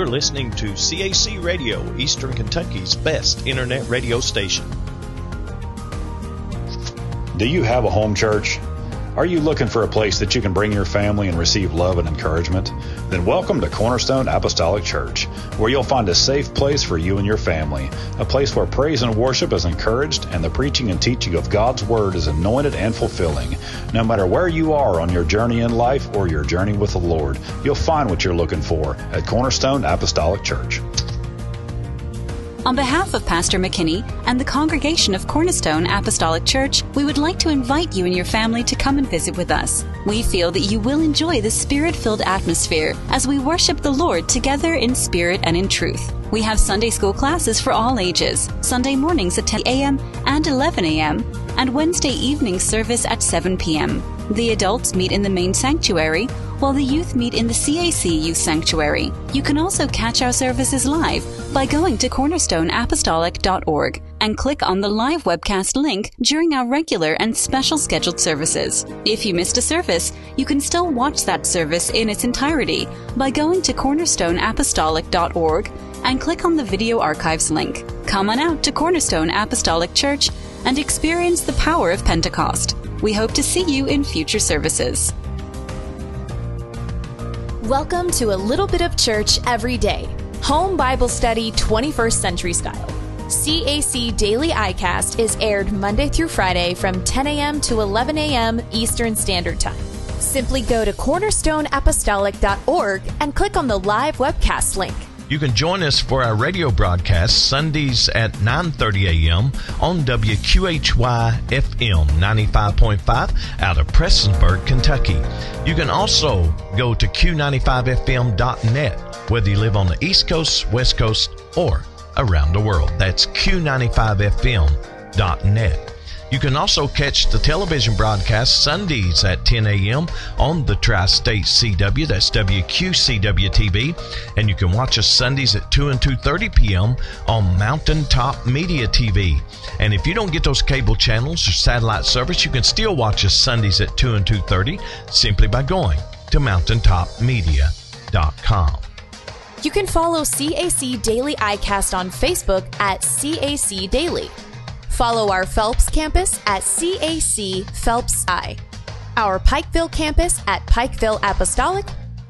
You're listening to CAC Radio, Eastern Kentucky's best internet radio station. Do you have a home church? Are you looking for a place that you can bring your family and receive love and encouragement? Then welcome to Cornerstone Apostolic Church, where you'll find a safe place for you and your family, a place where praise and worship is encouraged and the preaching and teaching of God's Word is anointed and fulfilling. No matter where you are on your journey in life or your journey with the Lord, you'll find what you're looking for at Cornerstone Apostolic Church. On behalf of Pastor McKinney and the congregation of Cornerstone Apostolic Church, we would like to invite you and your family to come and visit with us. We feel that you will enjoy the spirit filled atmosphere as we worship the Lord together in spirit and in truth. We have Sunday school classes for all ages, Sunday mornings at 10 a.m. and 11 a.m., and Wednesday evening service at 7 p.m. The adults meet in the main sanctuary, while the youth meet in the CAC Youth Sanctuary. You can also catch our services live by going to cornerstoneapostolic.org and click on the live webcast link during our regular and special scheduled services. If you missed a service, you can still watch that service in its entirety by going to cornerstoneapostolic.org and click on the video archives link. Come on out to Cornerstone Apostolic Church and experience the power of Pentecost. We hope to see you in future services. Welcome to a little bit of church every day. Home Bible Study 21st Century Style. CAC Daily iCast is aired Monday through Friday from 10 a.m. to 11 a.m. Eastern Standard Time. Simply go to cornerstoneapostolic.org and click on the live webcast link. You can join us for our radio broadcast Sundays at 9:30 a.m. on WQHY FM 95.5 out of Prestonsburg, Kentucky. You can also go to q95fm.net whether you live on the East Coast, West Coast, or around the world. That's q95fm.net. You can also catch the television broadcast Sundays at 10 a.m. on the Tri State CW. That's WQCW TV. And you can watch us Sundays at 2 and 2.30 p.m. on Mountaintop Media TV. And if you don't get those cable channels or satellite service, you can still watch us Sundays at 2 and 2.30 simply by going to mountaintopmedia.com. You can follow CAC Daily iCast on Facebook at CAC Daily. Follow our Phelps campus at CAC Phelps I, our Pikeville campus at Pikeville Apostolic,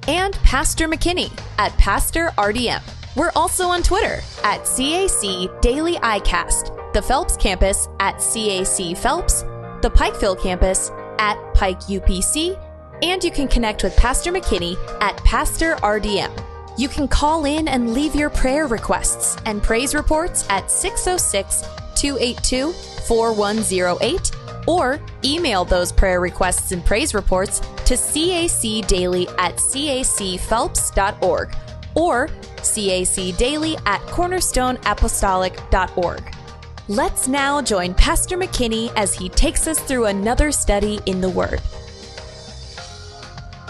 and Pastor McKinney at Pastor RDM. We're also on Twitter at CAC Daily iCast, the Phelps campus at CAC Phelps, the Pikeville campus at Pike UPC, and you can connect with Pastor McKinney at Pastor RDM. You can call in and leave your prayer requests and praise reports at 606 282 4108 or email those prayer requests and praise reports to cacdaily at cacphelps.org or cacdaily at cornerstoneapostolic.org. Let's now join Pastor McKinney as he takes us through another study in the Word.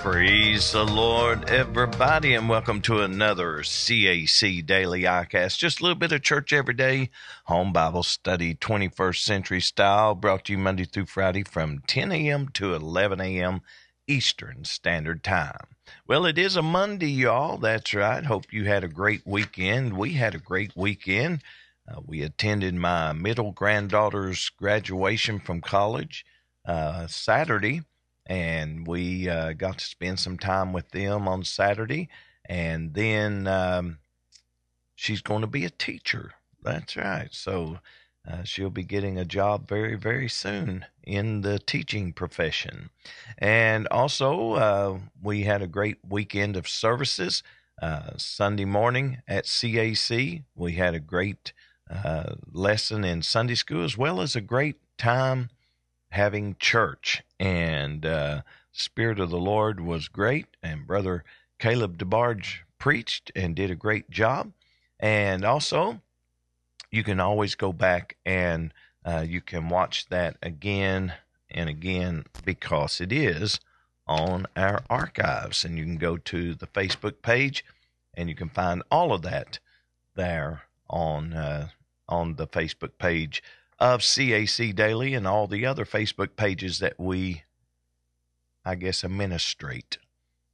Praise the Lord, everybody, and welcome to another CAC Daily iCast. Just a little bit of church every day, home Bible study, 21st century style, brought to you Monday through Friday from 10 a.m. to 11 a.m. Eastern Standard Time. Well, it is a Monday, y'all. That's right. Hope you had a great weekend. We had a great weekend. Uh, we attended my middle granddaughter's graduation from college uh, Saturday and we uh, got to spend some time with them on Saturday. And then um, she's going to be a teacher. That's right. So uh, she'll be getting a job very, very soon in the teaching profession. And also, uh, we had a great weekend of services. Uh, Sunday morning at CAC, we had a great uh, lesson in Sunday school as well as a great time having church. And uh, Spirit of the Lord was great. And Brother Caleb DeBarge preached and did a great job. And also, you can always go back and uh, you can watch that again and again because it is on our archives. And you can go to the Facebook page and you can find all of that there on uh, on the Facebook page of CAC Daily and all the other Facebook pages that we, I guess, administrate.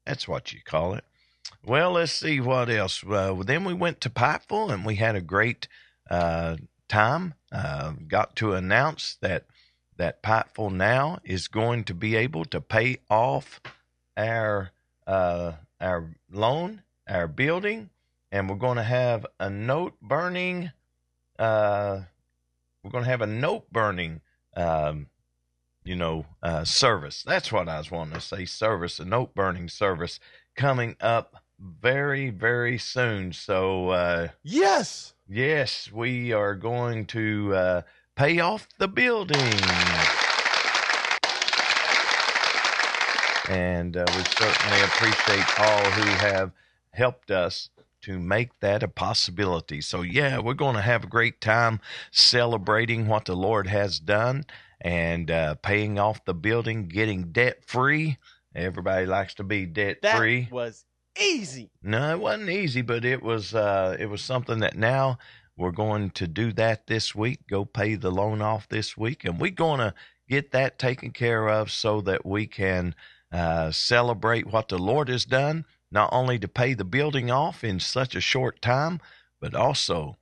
That's what you call it. Well, let's see what else. Uh, then we went to Pikeville and we had a great uh, time. Uh, got to announce that that Pikeville now is going to be able to pay off our uh, our loan, our building, and we're going to have a note burning. We're going to have a note burning. Um, you know, uh, service. That's what I was wanting to say. Service, a note burning service coming up very, very soon. So, uh, yes, yes, we are going to uh, pay off the building. And uh, we certainly appreciate all who have helped us to make that a possibility. So, yeah, we're going to have a great time celebrating what the Lord has done and uh, paying off the building, getting debt free. Everybody likes to be debt free. That was easy. No, it wasn't easy, but it was uh, it was something that now we're going to do that this week. Go pay the loan off this week, and we're going to get that taken care of so that we can uh, celebrate what the Lord has done. Not only to pay the building off in such a short time, but also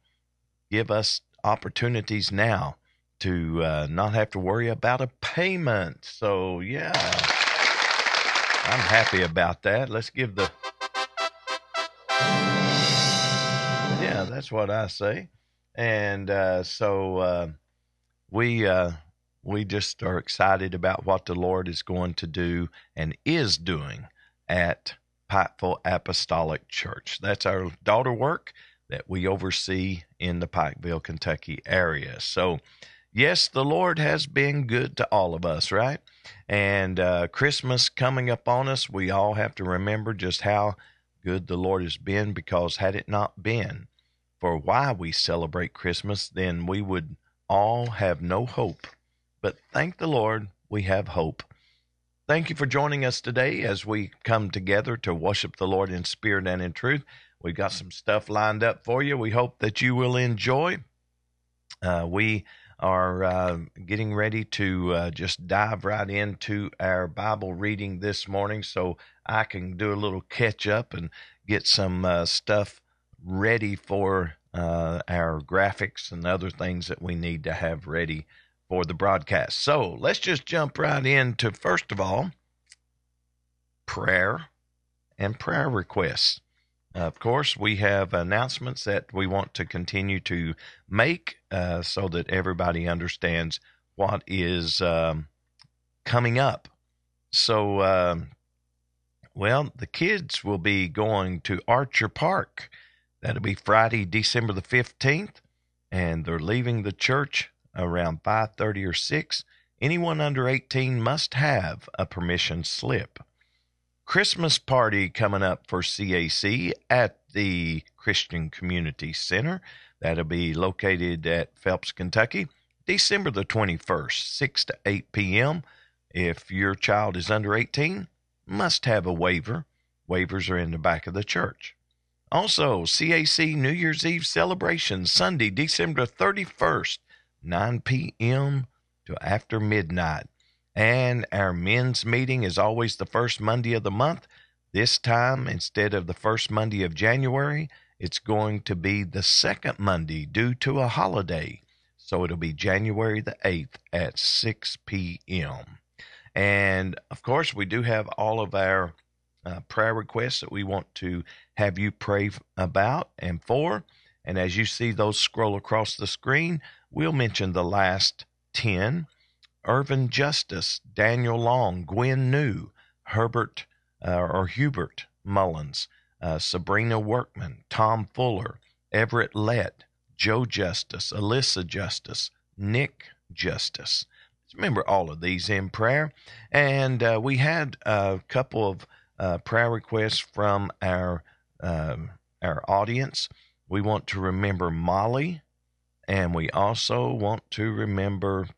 give us opportunities now to uh, not have to worry about a payment. So, yeah, I'm happy about that. Let's give the. Yeah, that's what I say. And uh, so uh, we uh, we just are excited about what the Lord is going to do and is doing at Pikeville Apostolic Church. That's our daughter work that we oversee in the Pikeville, Kentucky area. So yes, the Lord has been good to all of us, right? And uh, Christmas coming up on us, we all have to remember just how good the Lord has been because had it not been for why we celebrate Christmas, then we would all have no hope. But thank the Lord, we have hope. Thank you for joining us today as we come together to worship the Lord in spirit and in truth. We've got some stuff lined up for you. We hope that you will enjoy. Uh, we are uh, getting ready to uh, just dive right into our Bible reading this morning so I can do a little catch up and get some uh, stuff ready for uh, our graphics and other things that we need to have ready for the broadcast. So let's just jump right into, first of all, prayer and prayer requests. Of course, we have announcements that we want to continue to make uh, so that everybody understands what is um, coming up. So, uh, well, the kids will be going to Archer Park. That'll be Friday, December the 15th, and they're leaving the church around 5:30 or 6. Anyone under 18 must have a permission slip. Christmas party coming up for CAC at the Christian Community Center. That'll be located at Phelps, Kentucky, December the 21st, 6 to 8 p.m. If your child is under 18, must have a waiver. Waivers are in the back of the church. Also, CAC New Year's Eve celebration, Sunday, December 31st, 9 p.m. to after midnight. And our men's meeting is always the first Monday of the month. This time, instead of the first Monday of January, it's going to be the second Monday due to a holiday. So it'll be January the 8th at 6 p.m. And of course, we do have all of our uh, prayer requests that we want to have you pray about and for. And as you see those scroll across the screen, we'll mention the last 10 Irvin Justice, Daniel Long, Gwen New, Herbert uh, or Hubert Mullins, uh, Sabrina Workman, Tom Fuller, Everett Lett, Joe Justice, Alyssa Justice, Nick Justice. Remember all of these in prayer. And uh, we had a couple of uh, prayer requests from our um, our audience. We want to remember Molly, and we also want to remember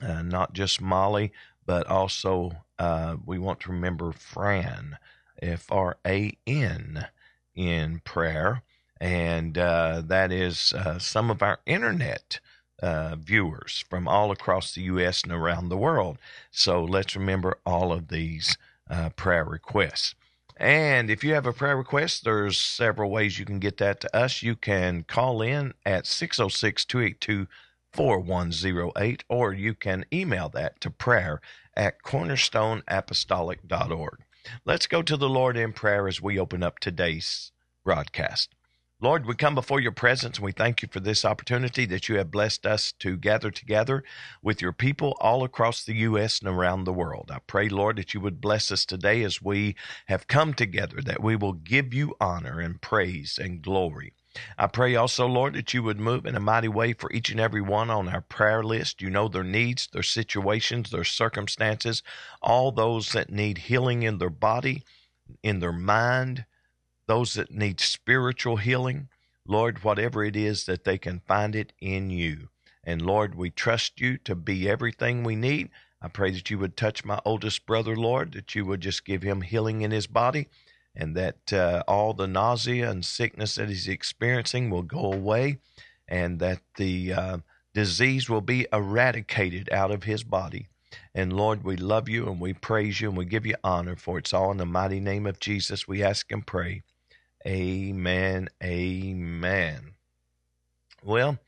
uh, not just Molly, but also uh, we want to remember Fran, F R A N, in prayer. And uh, that is uh, some of our internet uh, viewers from all across the U.S. and around the world. So let's remember all of these uh, prayer requests. And if you have a prayer request, there's several ways you can get that to us. You can call in at 606 282 4108, or you can email that to prayer at cornerstoneapostolic.org. Let's go to the Lord in prayer as we open up today's broadcast. Lord, we come before your presence and we thank you for this opportunity that you have blessed us to gather together with your people all across the U.S. and around the world. I pray, Lord, that you would bless us today as we have come together, that we will give you honor and praise and glory. I pray also, Lord, that you would move in a mighty way for each and every one on our prayer list. You know their needs, their situations, their circumstances, all those that need healing in their body, in their mind, those that need spiritual healing. Lord, whatever it is that they can find it in you. And Lord, we trust you to be everything we need. I pray that you would touch my oldest brother, Lord, that you would just give him healing in his body, and that uh, all the nausea and sickness that he's experiencing will go away, and that the uh, disease will be eradicated out of his body. And Lord, we love you and we praise you and we give you honor, for it's all in the mighty name of Jesus we ask and pray. Amen. Amen. Well,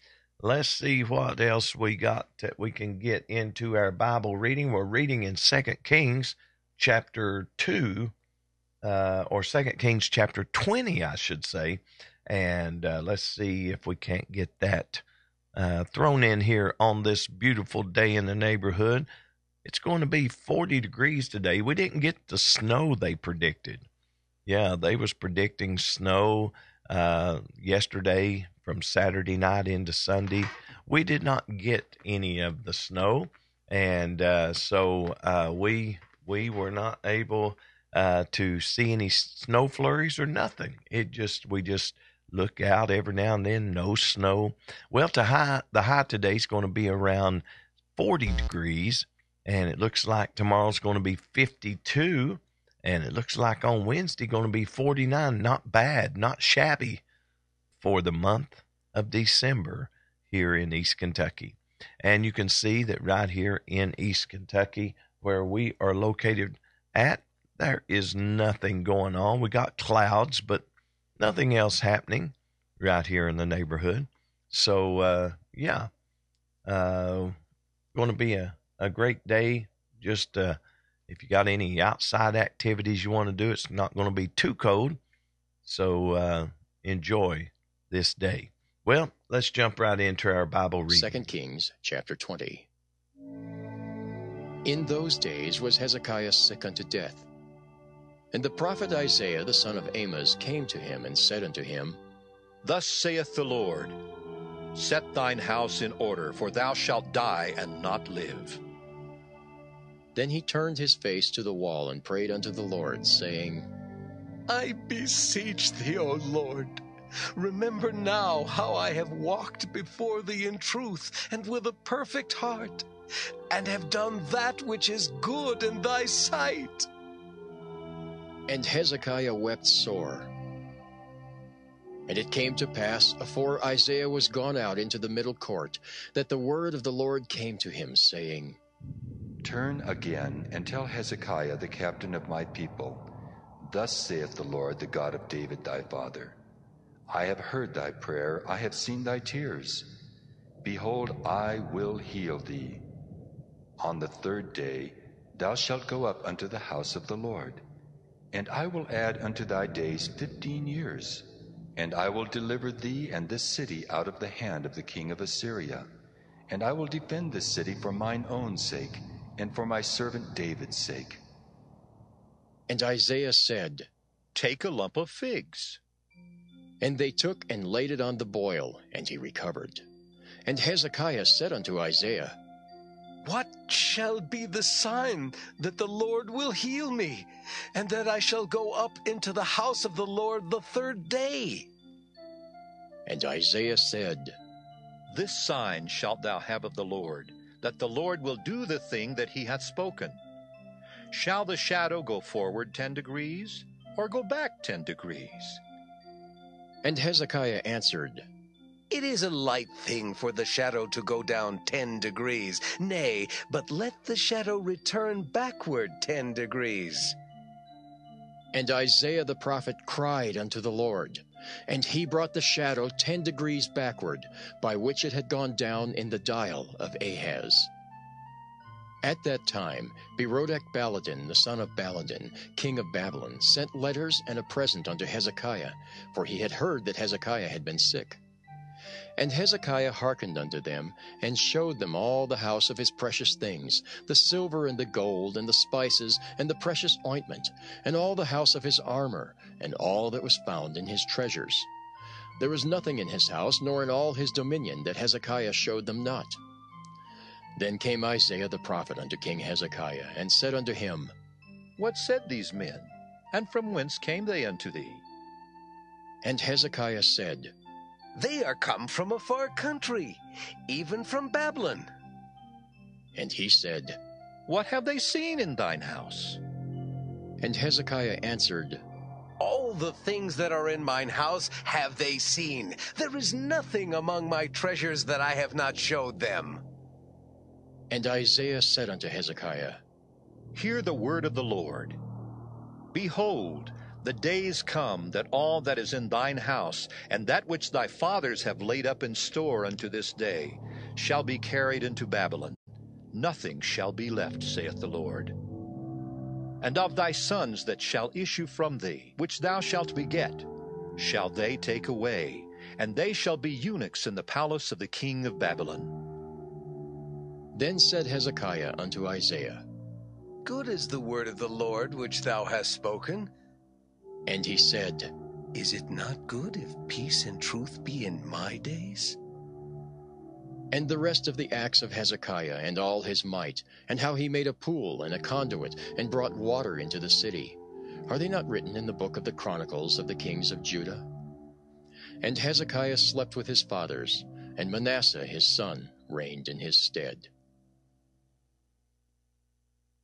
let's see what else we got that we can get into our Bible reading. We're reading in Second Kings chapter 2, uh, or Second Kings chapter 20, I should say. And uh, let's see if we can't get that uh, thrown in here on this beautiful day in the neighborhood. It's going to be 40 degrees today. We didn't get the snow they predicted. Yeah, they was predicting snow uh, yesterday from Saturday night into Sunday. We did not get any of the snow, and uh, so uh, we we were not able uh, to see any snow flurries or nothing. It just we just look out every now and then, no snow. Well, to high the high today is going to be around 40 degrees, and it looks like tomorrow's going to be 52 and it looks like on Wednesday going to be 49. Not bad, not shabby for the month of December here in East Kentucky. And you can see that right here in East Kentucky, where we are located at, there is nothing going on. We got clouds, but nothing else happening right here in the neighborhood. So, uh, yeah, uh, going to be a, a great day. Just, uh, if you got any outside activities you want to do, it's not going to be too cold. So uh, enjoy this day. Well, let's jump right into our Bible reading. Second Kings chapter 20. In those days was Hezekiah sick unto death. And the prophet Isaiah the son of Amos came to him and said unto him, Thus saith the Lord, Set thine house in order, for thou shalt die and not live. Then he turned his face to the wall and prayed unto the Lord, saying, I beseech thee, O Lord, remember now how I have walked before thee in truth and with a perfect heart, and have done that which is good in thy sight. And Hezekiah wept sore. And it came to pass, afore Isaiah was gone out into the middle court, that the word of the Lord came to him, saying, Turn again and tell Hezekiah the captain of my people, Thus saith the Lord, the God of David thy father I have heard thy prayer, I have seen thy tears. Behold, I will heal thee. On the third day thou shalt go up unto the house of the Lord, and I will add unto thy days fifteen years, and I will deliver thee and this city out of the hand of the king of Assyria, and I will defend this city for mine own sake and for my servant David's sake. And Isaiah said, Take a lump of figs. And they took and laid it on the boil, and he recovered. And Hezekiah said unto Isaiah, What shall be the sign that the Lord will heal me, and that I shall go up into the house of the Lord the third day? And Isaiah said, This sign shalt thou have of the Lord that the Lord will do the thing that he hath spoken. Shall the shadow go forward ten degrees, or go back ten degrees? And Hezekiah answered, It is a light thing for the shadow to go down ten degrees. Nay, but let the shadow return backward ten degrees. And Isaiah the prophet cried unto the Lord, and he brought the shadow ten degrees backward, by which it had gone down in the dial of Ahaz. At that time, Berodach Baladan, the son of Baladan, king of Babylon, sent letters and a present unto Hezekiah, for he had heard that Hezekiah had been sick. And Hezekiah hearkened unto them, and showed them all the house of his precious things, the silver and the gold, and the spices, and the precious ointment, and all the house of his armor, and all that was found in his treasures. There was nothing in his house, nor in all his dominion, that Hezekiah showed them not. Then came Isaiah the prophet unto King Hezekiah, and said unto him, What said these men? And from whence came they unto thee? And Hezekiah said, They are come from a far country, even from Babylon. And he said, What have they seen in thine house? And Hezekiah answered, All the things that are in mine house have they seen. There is nothing among my treasures that I have not showed them. And Isaiah said unto Hezekiah, Hear the word of the Lord. Behold, the days come that all that is in thine house, and that which thy fathers have laid up in store unto this day, shall be carried into Babylon. Nothing shall be left, saith the Lord. And of thy sons that shall issue from thee, which thou shalt beget, shall they take away, and they shall be eunuchs in the palace of the king of Babylon. Then said Hezekiah unto Isaiah, Good is the word of the Lord which thou hast spoken. And he said, Is it not good if peace and truth be in my days? And the rest of the acts of Hezekiah and all his might, and how he made a pool and a conduit, and brought water into the city, are they not written in the book of the Chronicles of the kings of Judah? And Hezekiah slept with his fathers, and Manasseh his son reigned in his stead.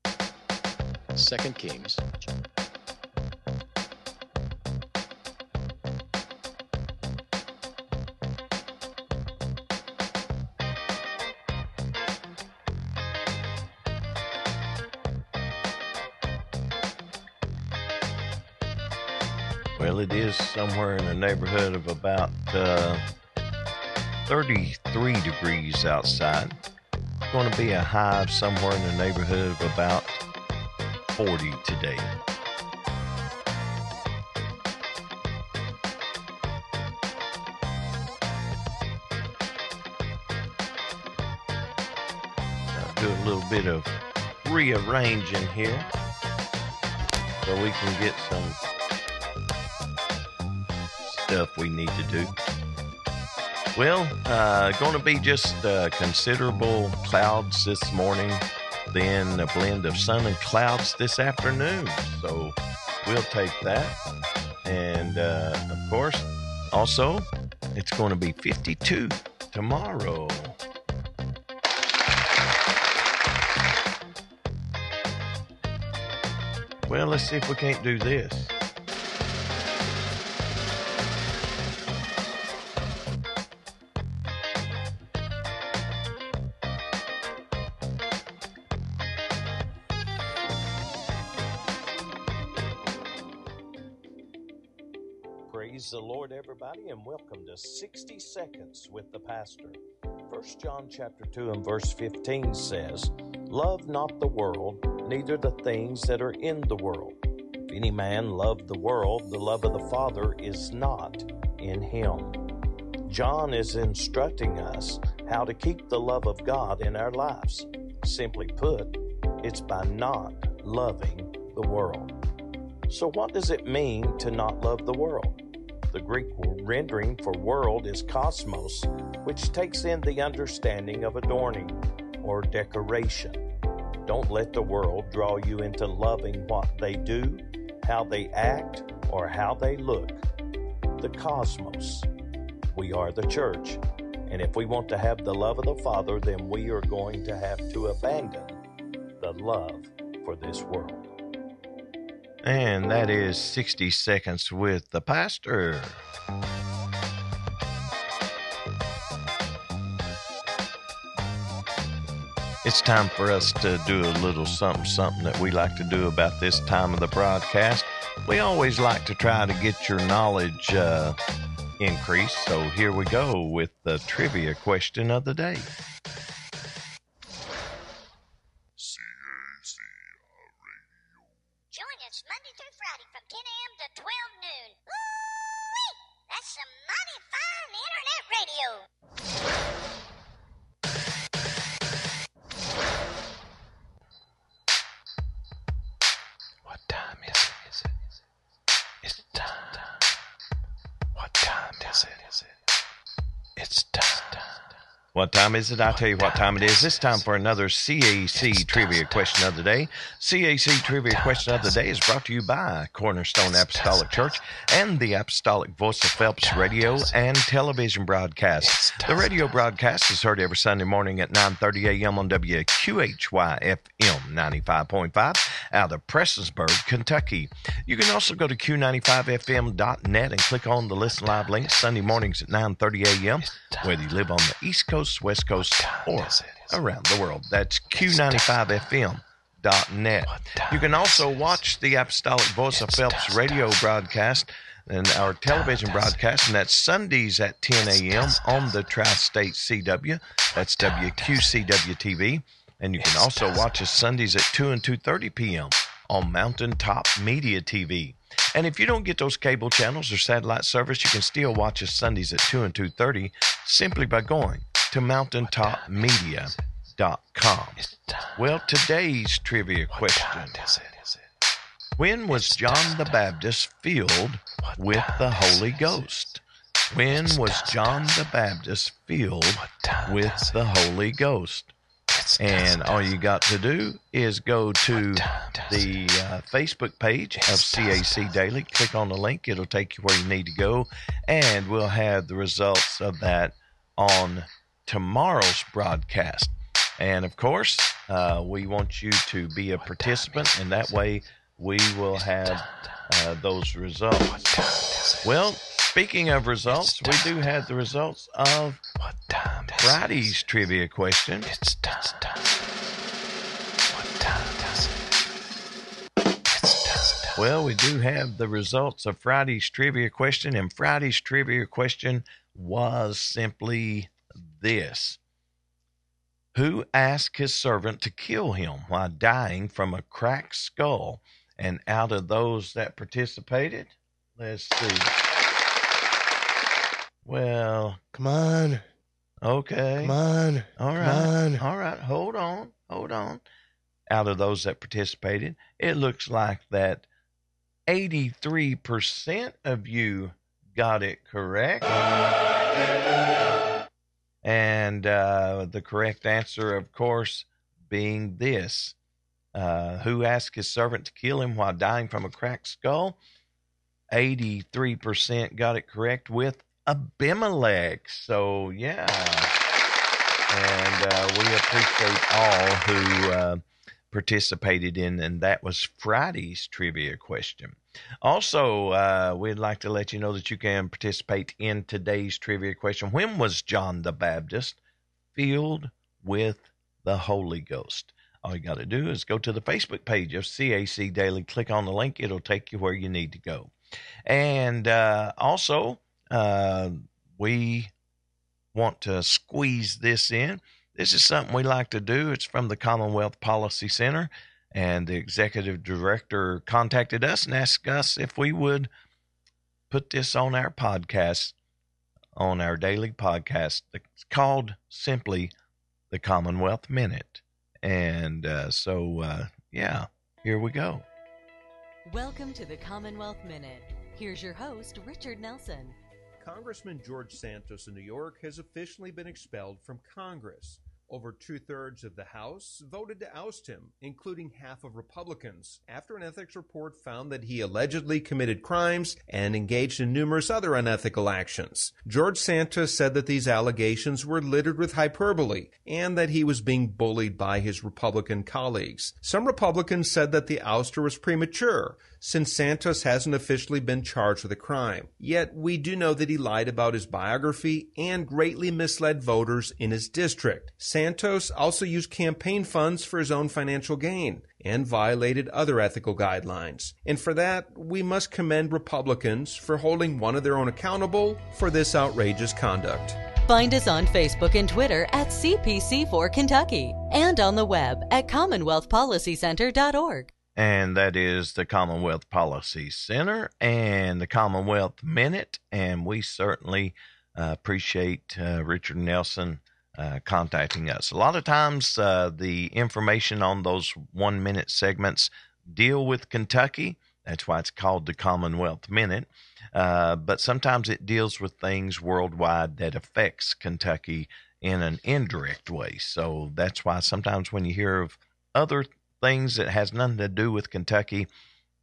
2 Kings it is somewhere in the neighborhood of about uh, 33 degrees outside. It's going to be a high of somewhere in the neighborhood of about 40 today. I'll do a little bit of rearranging here so we can get some stuff we need to do. Well, uh, going to be just uh, considerable clouds this morning, then a blend of sun and clouds this afternoon. So we'll take that. And uh, of course, also, it's going to be 52 tomorrow. Well, let's see if we can't do this. Welcome 60 Seconds with the Pastor. 1 John chapter 2 and verse 15 says, Love not the world, neither the things that are in the world. If any man love the world, the love of the Father is not in him. John is instructing us how to keep the love of God in our lives. Simply put, it's by not loving the world. So, what does it mean to not love the world? The Greek rendering for world is cosmos, which takes in the understanding of adorning or decoration. Don't let the world draw you into loving what they do, how they act, or how they look. The cosmos. We are the church. And if we want to have the love of the Father, then we are going to have to abandon the love for this world. And that is 60 seconds with the pastor. It's time for us to do a little something, something that we like to do about this time of the broadcast. We always like to try to get your knowledge uh, increased. So here we go with the trivia question of the day. Radio. What time is it? I'll tell you what time it is. It's time for another CAC trivia question of the day. CAC trivia question of the day is brought to you by Cornerstone Apostolic Church and the Apostolic Voice of Phelps radio and television broadcast. The radio broadcast is heard every Sunday morning at 9:30 a.m. on WQHY FM 95.5 out of Prestonsburg, Kentucky. You can also go to Q95FM.net and click on the Listen Live link Sunday mornings at 9:30 a.m. whether you live on the East Coast, West Coast, or around the world. That's Q95FM.net. You can also watch the Apostolic Voice of Phelps radio broadcast and our television broadcast, and that's Sundays at 10 a.m. on the Tri State CW. That's WQCW TV. And you can also watch us Sundays at 2 and 2.30 p.m. on Mountaintop Media TV. And if you don't get those cable channels or satellite service, you can still watch us Sundays at 2 and 2.30 simply by going to mountaintopmedia.com. Well, today's trivia question. When was John the Baptist filled with the Holy Ghost? When was John the Baptist filled with the Holy Ghost? And all you got to do is go to the uh, Facebook page of CAC Daily. Click on the link, it'll take you where you need to go. And we'll have the results of that on tomorrow's broadcast. And of course, uh, we want you to be a participant, and that way we will have uh, those results. Well, speaking of results, we do have the results of Friday's trivia question. It's time. Well, we do have the results of Friday's trivia question, and Friday's trivia question was simply this Who asked his servant to kill him while dying from a cracked skull? And out of those that participated, let's see. Well, Come on. okay. Come on. All right. On. All right. Hold on. Hold on. Out of those that participated, it looks like that 83% of you got it correct. And uh, the correct answer, of course, being this uh, Who asked his servant to kill him while dying from a cracked skull? 83% got it correct with Abimelech. So, yeah. And uh, we appreciate all who uh, participated in, and that was Friday's trivia question. Also, uh, we'd like to let you know that you can participate in today's trivia question. When was John the Baptist filled with the Holy Ghost? All you got to do is go to the Facebook page of CAC Daily, click on the link, it'll take you where you need to go. And uh, also, uh, we want to squeeze this in. This is something we like to do. It's from the Commonwealth Policy Center, and the executive director contacted us and asked us if we would put this on our podcast, on our daily podcast. It's called simply the Commonwealth Minute. And uh, so, uh, yeah, here we go. Welcome to the Commonwealth Minute. Here's your host, Richard Nelson. Congressman George Santos in New York has officially been expelled from Congress. Over two thirds of the House voted to oust him, including half of Republicans, after an ethics report found that he allegedly committed crimes and engaged in numerous other unethical actions. George Santos said that these allegations were littered with hyperbole and that he was being bullied by his Republican colleagues. Some Republicans said that the ouster was premature, since Santos hasn't officially been charged with a crime. Yet we do know that he lied about his biography and greatly misled voters in his district. Also used campaign funds for his own financial gain and violated other ethical guidelines. And for that, we must commend Republicans for holding one of their own accountable for this outrageous conduct. Find us on Facebook and Twitter at CPC4 Kentucky and on the web at CommonwealthPolicyCenter.org. And that is the Commonwealth Policy Center and the Commonwealth Minute. And we certainly uh, appreciate uh, Richard Nelson uh, contacting us. A lot of times, uh, the information on those one minute segments deal with Kentucky. That's why it's called the Commonwealth Minute. Uh, but sometimes it deals with things worldwide that affects Kentucky in an indirect way. So that's why sometimes when you hear of other things that has nothing to do with Kentucky,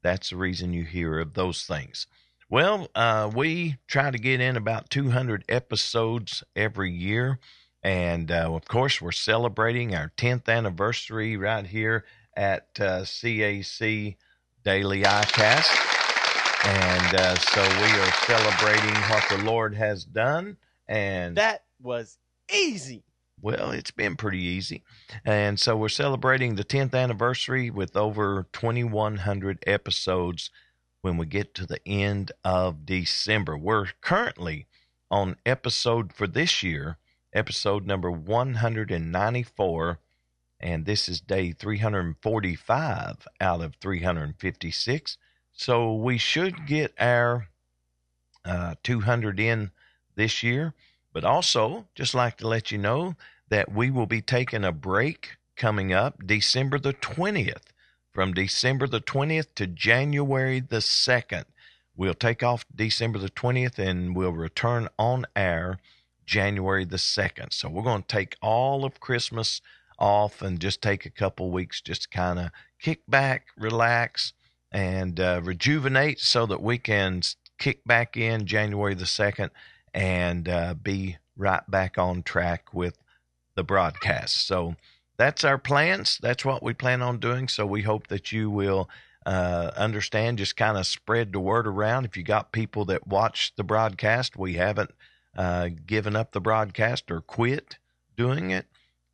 that's the reason you hear of those things. Well, uh, we try to get in about 200 episodes every year. And uh, of course, we're celebrating our 10th anniversary right here at uh, CAC Daily iCast. And uh, so we are celebrating what the Lord has done. And that was easy. Well, it's been pretty easy. And so we're celebrating the 10th anniversary with over 2,100 episodes when we get to the end of December. We're currently on episode for this year, episode number 194. And this is day 345 out of 356. So we should get our uh, 200 in this year. But also, just like to let you know that we will be taking a break coming up December the 20th. From December the 20th to January the 2nd. We'll take off December the 20th and we'll return on air January the 2nd. So we're going to take all of Christmas off and just take a couple weeks just to kind of kick back, relax, and uh, rejuvenate so that we can kick back in January the 2nd and uh, be right back on track with the broadcast. So that's our plans. That's what we plan on doing. So we hope that you will uh, understand, just kind of spread the word around. If you got people that watch the broadcast, we haven't uh, given up the broadcast or quit doing it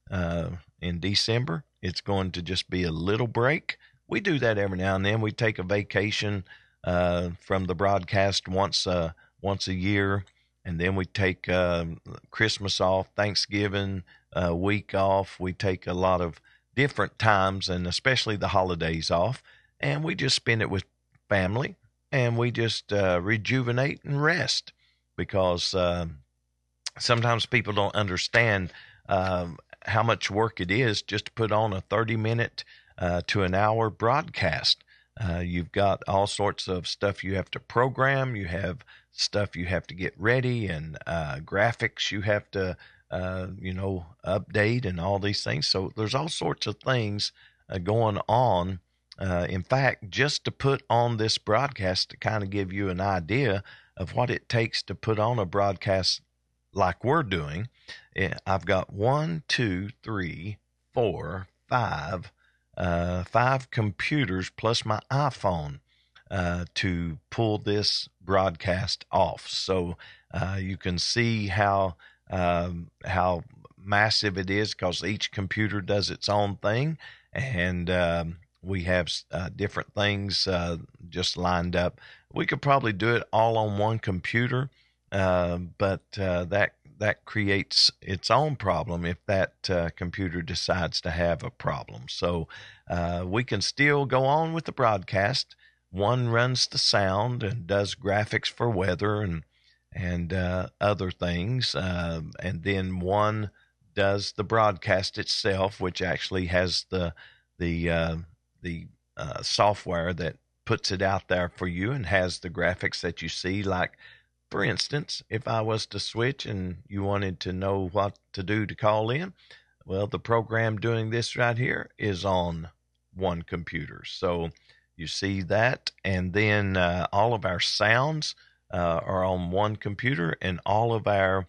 uh, in December. It's going to just be a little break. We do that every now and then. We take a vacation uh, from the broadcast once uh, once a year, and then we take um, Christmas off, Thanksgiving uh, week off. We take a lot of different times, and especially the holidays off, and we just spend it with family, and we just uh, rejuvenate and rest because uh, sometimes people don't understand um, how much work it is just to put on a 30 minute uh, to an hour broadcast. Uh, you've got all sorts of stuff you have to program. You have stuff you have to get ready and uh, graphics you have to, uh, you know, update and all these things. So there's all sorts of things uh, going on. Uh, in fact, just to put on this broadcast to kind of give you an idea of what it takes to put on a broadcast like we're doing, eh, I've got one, two, three, four, five, uh, five computers plus my iPhone uh, to pull this broadcast off. So uh, you can see how um, how massive it is because each computer does its own thing, and um, we have uh, different things uh, just lined up. We could probably do it all on one computer, uh, but that that creates its own problem if that uh, computer decides to have a problem. So uh, we can still go on with the broadcast. One runs the sound and does graphics for weather and and uh, other things, um, and then one does the broadcast itself, which actually has the the uh, the uh, software that puts it out there for you and has the graphics that you see, like for instance, if I was to switch and you wanted to know what to do to call in, well, the program doing this right here is on one computer. So you see that. And then uh, all of our sounds uh, are on one computer, and all of our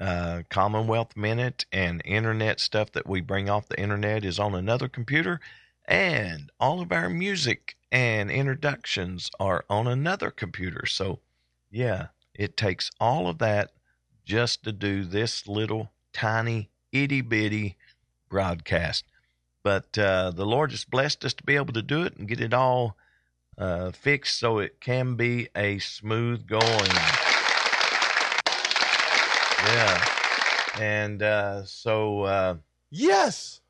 uh, Commonwealth Minute and internet stuff that we bring off the internet is on another computer. And all of our music and introductions are on another computer. So, yeah, it takes all of that just to do this little tiny itty bitty broadcast. But uh, the Lord has blessed us to be able to do it and get it all uh, fixed so it can be a smooth going. Yeah. And uh, so. Uh, yes!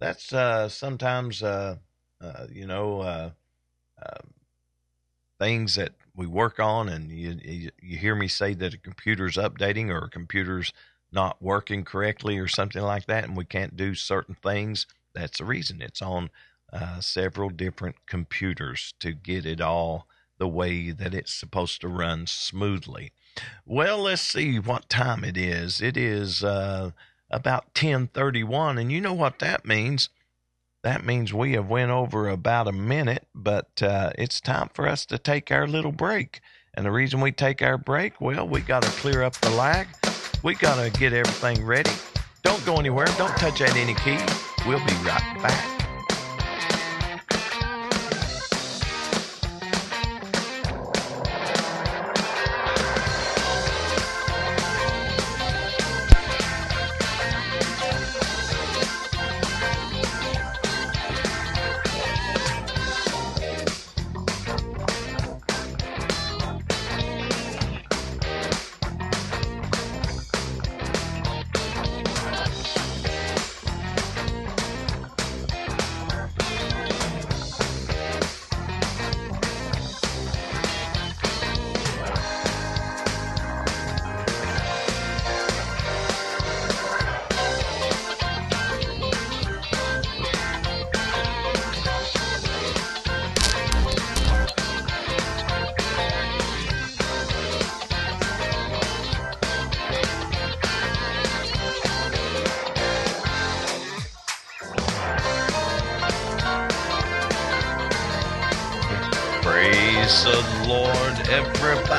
That's uh, sometimes, uh, uh, you know, uh, uh, things that we work on, and you, you, you hear me say that a computer's updating or a computer's not working correctly or something like that, and we can't do certain things. That's the reason it's on uh, several different computers to get it all the way that it's supposed to run smoothly. Well, let's see what time it is. It is about 10:31, and you know what that means. That means we have went over about a minute, but uh, it's time for us to take our little break. And the reason we take our break, well, we got to clear up the lag. We got to get everything ready. Don't go anywhere. Don't touch that any key. We'll be right back.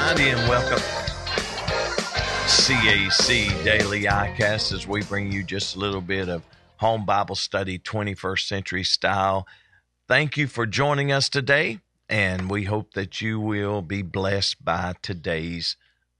Everybody, and welcome. CAC Daily iCast as we bring you just a little bit of home Bible study, 21st century style. Thank you for joining us today, and we hope that you will be blessed by today's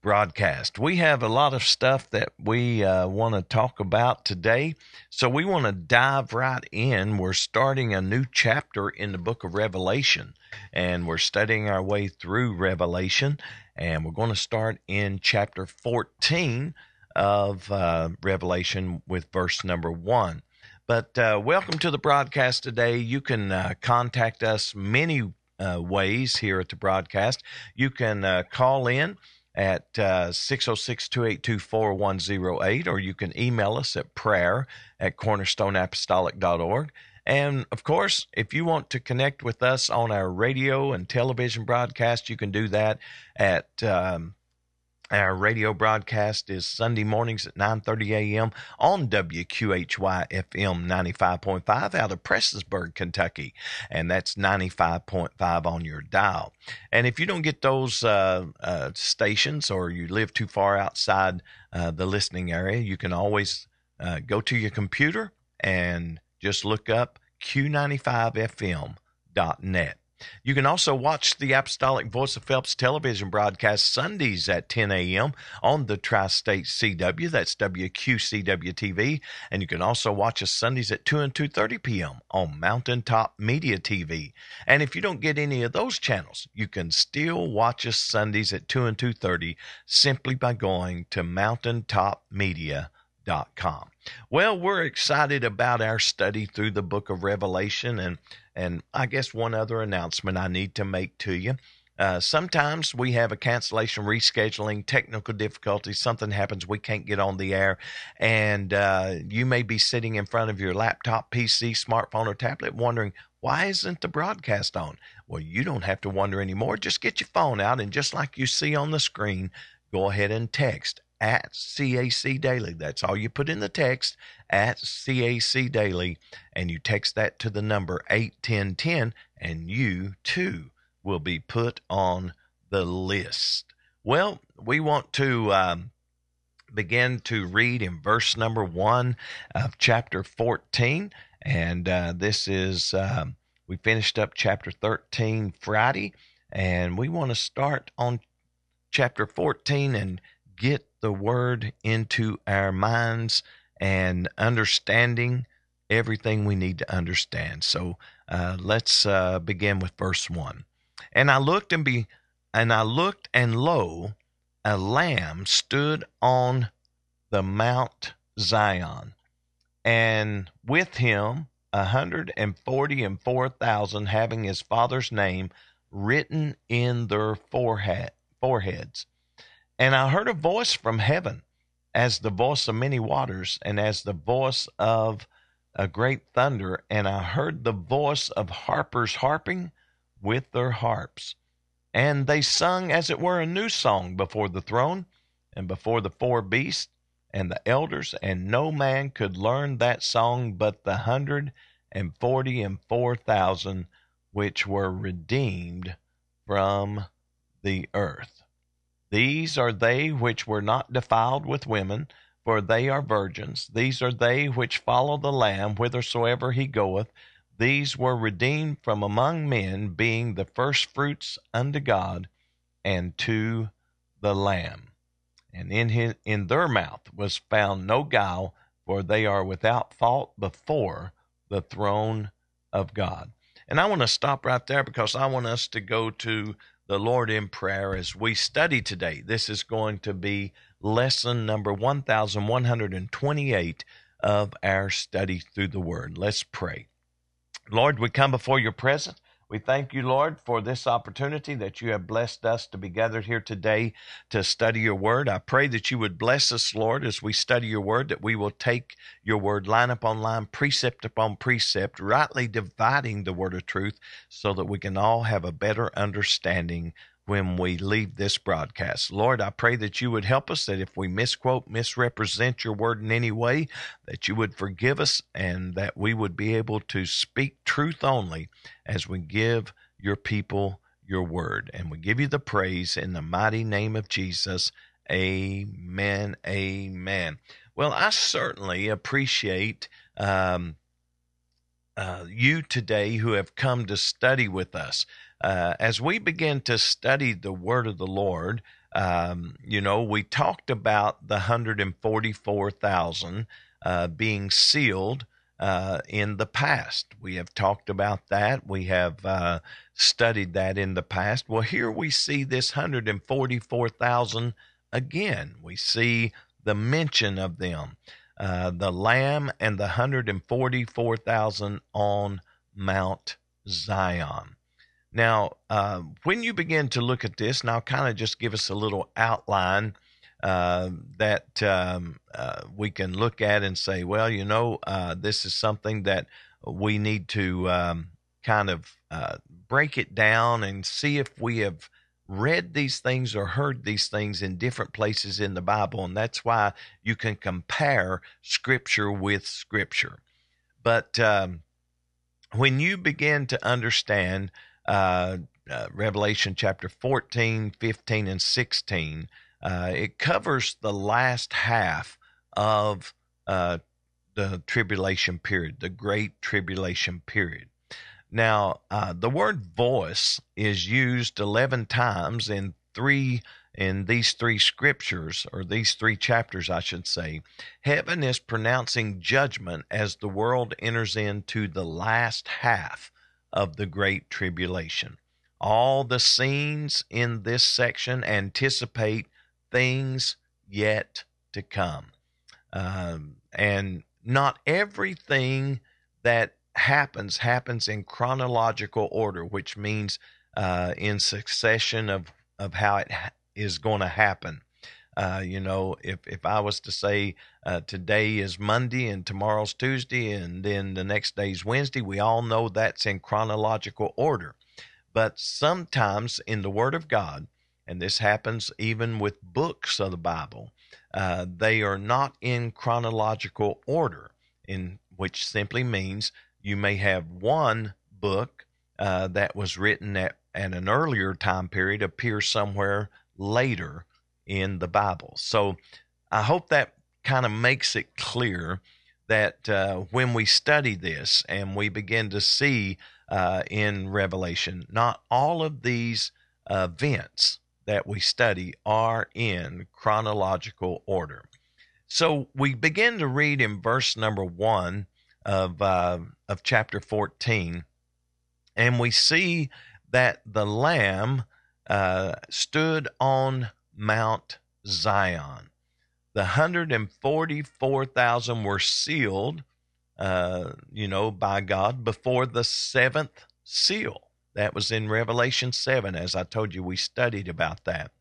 broadcast. We have a lot of stuff that we uh, want to talk about today, so we want to dive right in. We're starting a new chapter in the book of Revelation, and we're studying our way through Revelation, and we're going to start in chapter 14 of uh, Revelation with verse number one. But uh, welcome to the broadcast today. You can uh, contact us many uh, ways here at the broadcast. You can uh, call in at uh, 606-282-4108 or you can email us at prayer at cornerstoneapostolic.org and of course if you want to connect with us on our radio and television broadcast you can do that at um, our radio broadcast is Sunday mornings at 9:30 a.m. on WQHY FM 95.5 out of Prestonsburg, Kentucky, and that's 95.5 on your dial. And if you don't get those uh, uh, stations or you live too far outside uh, the listening area, you can always uh, go to your computer and just look up Q95FM.net. You can also watch the Apostolic Voice of Phelps television broadcast Sundays at 10 a.m. on the Tri State CW. That's WQCW TV. And you can also watch us Sundays at 2 and 2.30 p.m. on Mountaintop Media TV. And if you don't get any of those channels, you can still watch us Sundays at 2 and 2.30 simply by going to mountaintopmedia.com. Well, we're excited about our study through the book of Revelation and and I guess one other announcement I need to make to you. Uh, sometimes we have a cancellation, rescheduling, technical difficulties. Something happens, we can't get on the air, and uh, you may be sitting in front of your laptop, PC, smartphone, or tablet wondering, why isn't the broadcast on? Well, you don't have to wonder anymore. Just get your phone out, and just like you see on the screen, go ahead and text at CAC Daily. That's all you put in the text at CAC Daily, and you text that to the number 81010, and you too will be put on the list. Well, we want to um, begin to read in verse number one of chapter 14, and uh, this is, um, we finished up chapter 13 Friday, and we want to start on chapter 14 and get the word into our minds and understanding everything we need to understand. So uh, let's uh, begin with verse one. And I looked and be, and I looked and lo, a lamb stood on the Mount Zion, and with him a hundred and forty and four thousand, having his father's name written in their forehead foreheads. And I heard a voice from heaven, as the voice of many waters, and as the voice of a great thunder, and I heard the voice of harpers harping with their harps. And they sung as it were a new song before the throne and before the four beasts and the elders, and no man could learn that song but the hundred and forty and four thousand which were redeemed from the earth. These are they which were not defiled with women for they are virgins. These are they which follow the Lamb whithersoever he goeth. These were redeemed from among men, being the firstfruits unto God and to the Lamb. And in his, in their mouth was found no guile, for they are without fault before the throne of God. And I want to stop right there because I want us to go to the Lord in prayer as we study today. This is going to be lesson number 1128 of our study through the Word. Let's pray. Lord, we come before your presence. We thank you, Lord, for this opportunity that you have blessed us to be gathered here today to study your word. I pray that you would bless us, Lord, as we study your word, that we will take your word line upon line, precept upon precept, rightly dividing the word of truth so that we can all have a better understanding when we leave this broadcast. Lord, I pray that you would help us, that if we misquote, misrepresent your word in any way, that you would forgive us and that we would be able to speak truth only as we give your people your word. And we give you the praise in the mighty name of Jesus. Amen. Amen. Well, I certainly appreciate um, uh, you today who have come to study with us uh, as we begin to study the word of the Lord, um, you know, we talked about the 144,000 uh, being sealed uh, in the past. We have talked about that. We have uh, studied that in the past. Well, here we see this 144,000 again. We see the mention of them, uh, the Lamb and the 144,000 on Mount Zion. Now, uh, when you begin to look at this, and I'll kind of just give us a little outline uh, that um, uh, we can look at and say, well, you know, uh, this is something that we need to um, kind of uh, break it down and see if we have read these things or heard these things in different places in the Bible. And that's why you can compare Scripture with Scripture. But um, when you begin to understand, uh, uh, Revelation chapter 14, 15, and 16. Uh, it covers the last half of uh, the tribulation period, the great tribulation period. Now, uh, the word voice is used 11 times in three in these three scriptures or these three chapters I should say heaven is pronouncing judgment as the world enters into the last half of the Great Tribulation. All the scenes in this section anticipate things yet to come. Um, and not everything that happens happens in chronological order, which means uh, in succession of, of how it ha- is going to happen. Uh, you know, if, if I was to say uh, today is Monday and tomorrow's Tuesday and then the next day is Wednesday, we all know that's in chronological order. But sometimes in the Word of God, and this happens even with books of the Bible, uh, they are not in chronological order, in which simply means you may have one book uh, that was written at, at an earlier time period appear somewhere later in the Bible. So I hope that kind of makes it clear that uh, when we study this and we begin to see uh, in Revelation, not all of these events that we study are in chronological order. So we begin to read in verse number one of uh, of chapter 14, and we see that the Lamb uh, stood on Mount Zion. The 144,000 were sealed, uh, you know, by God before the seventh seal. That was in Revelation 7. As I told you, we studied about that.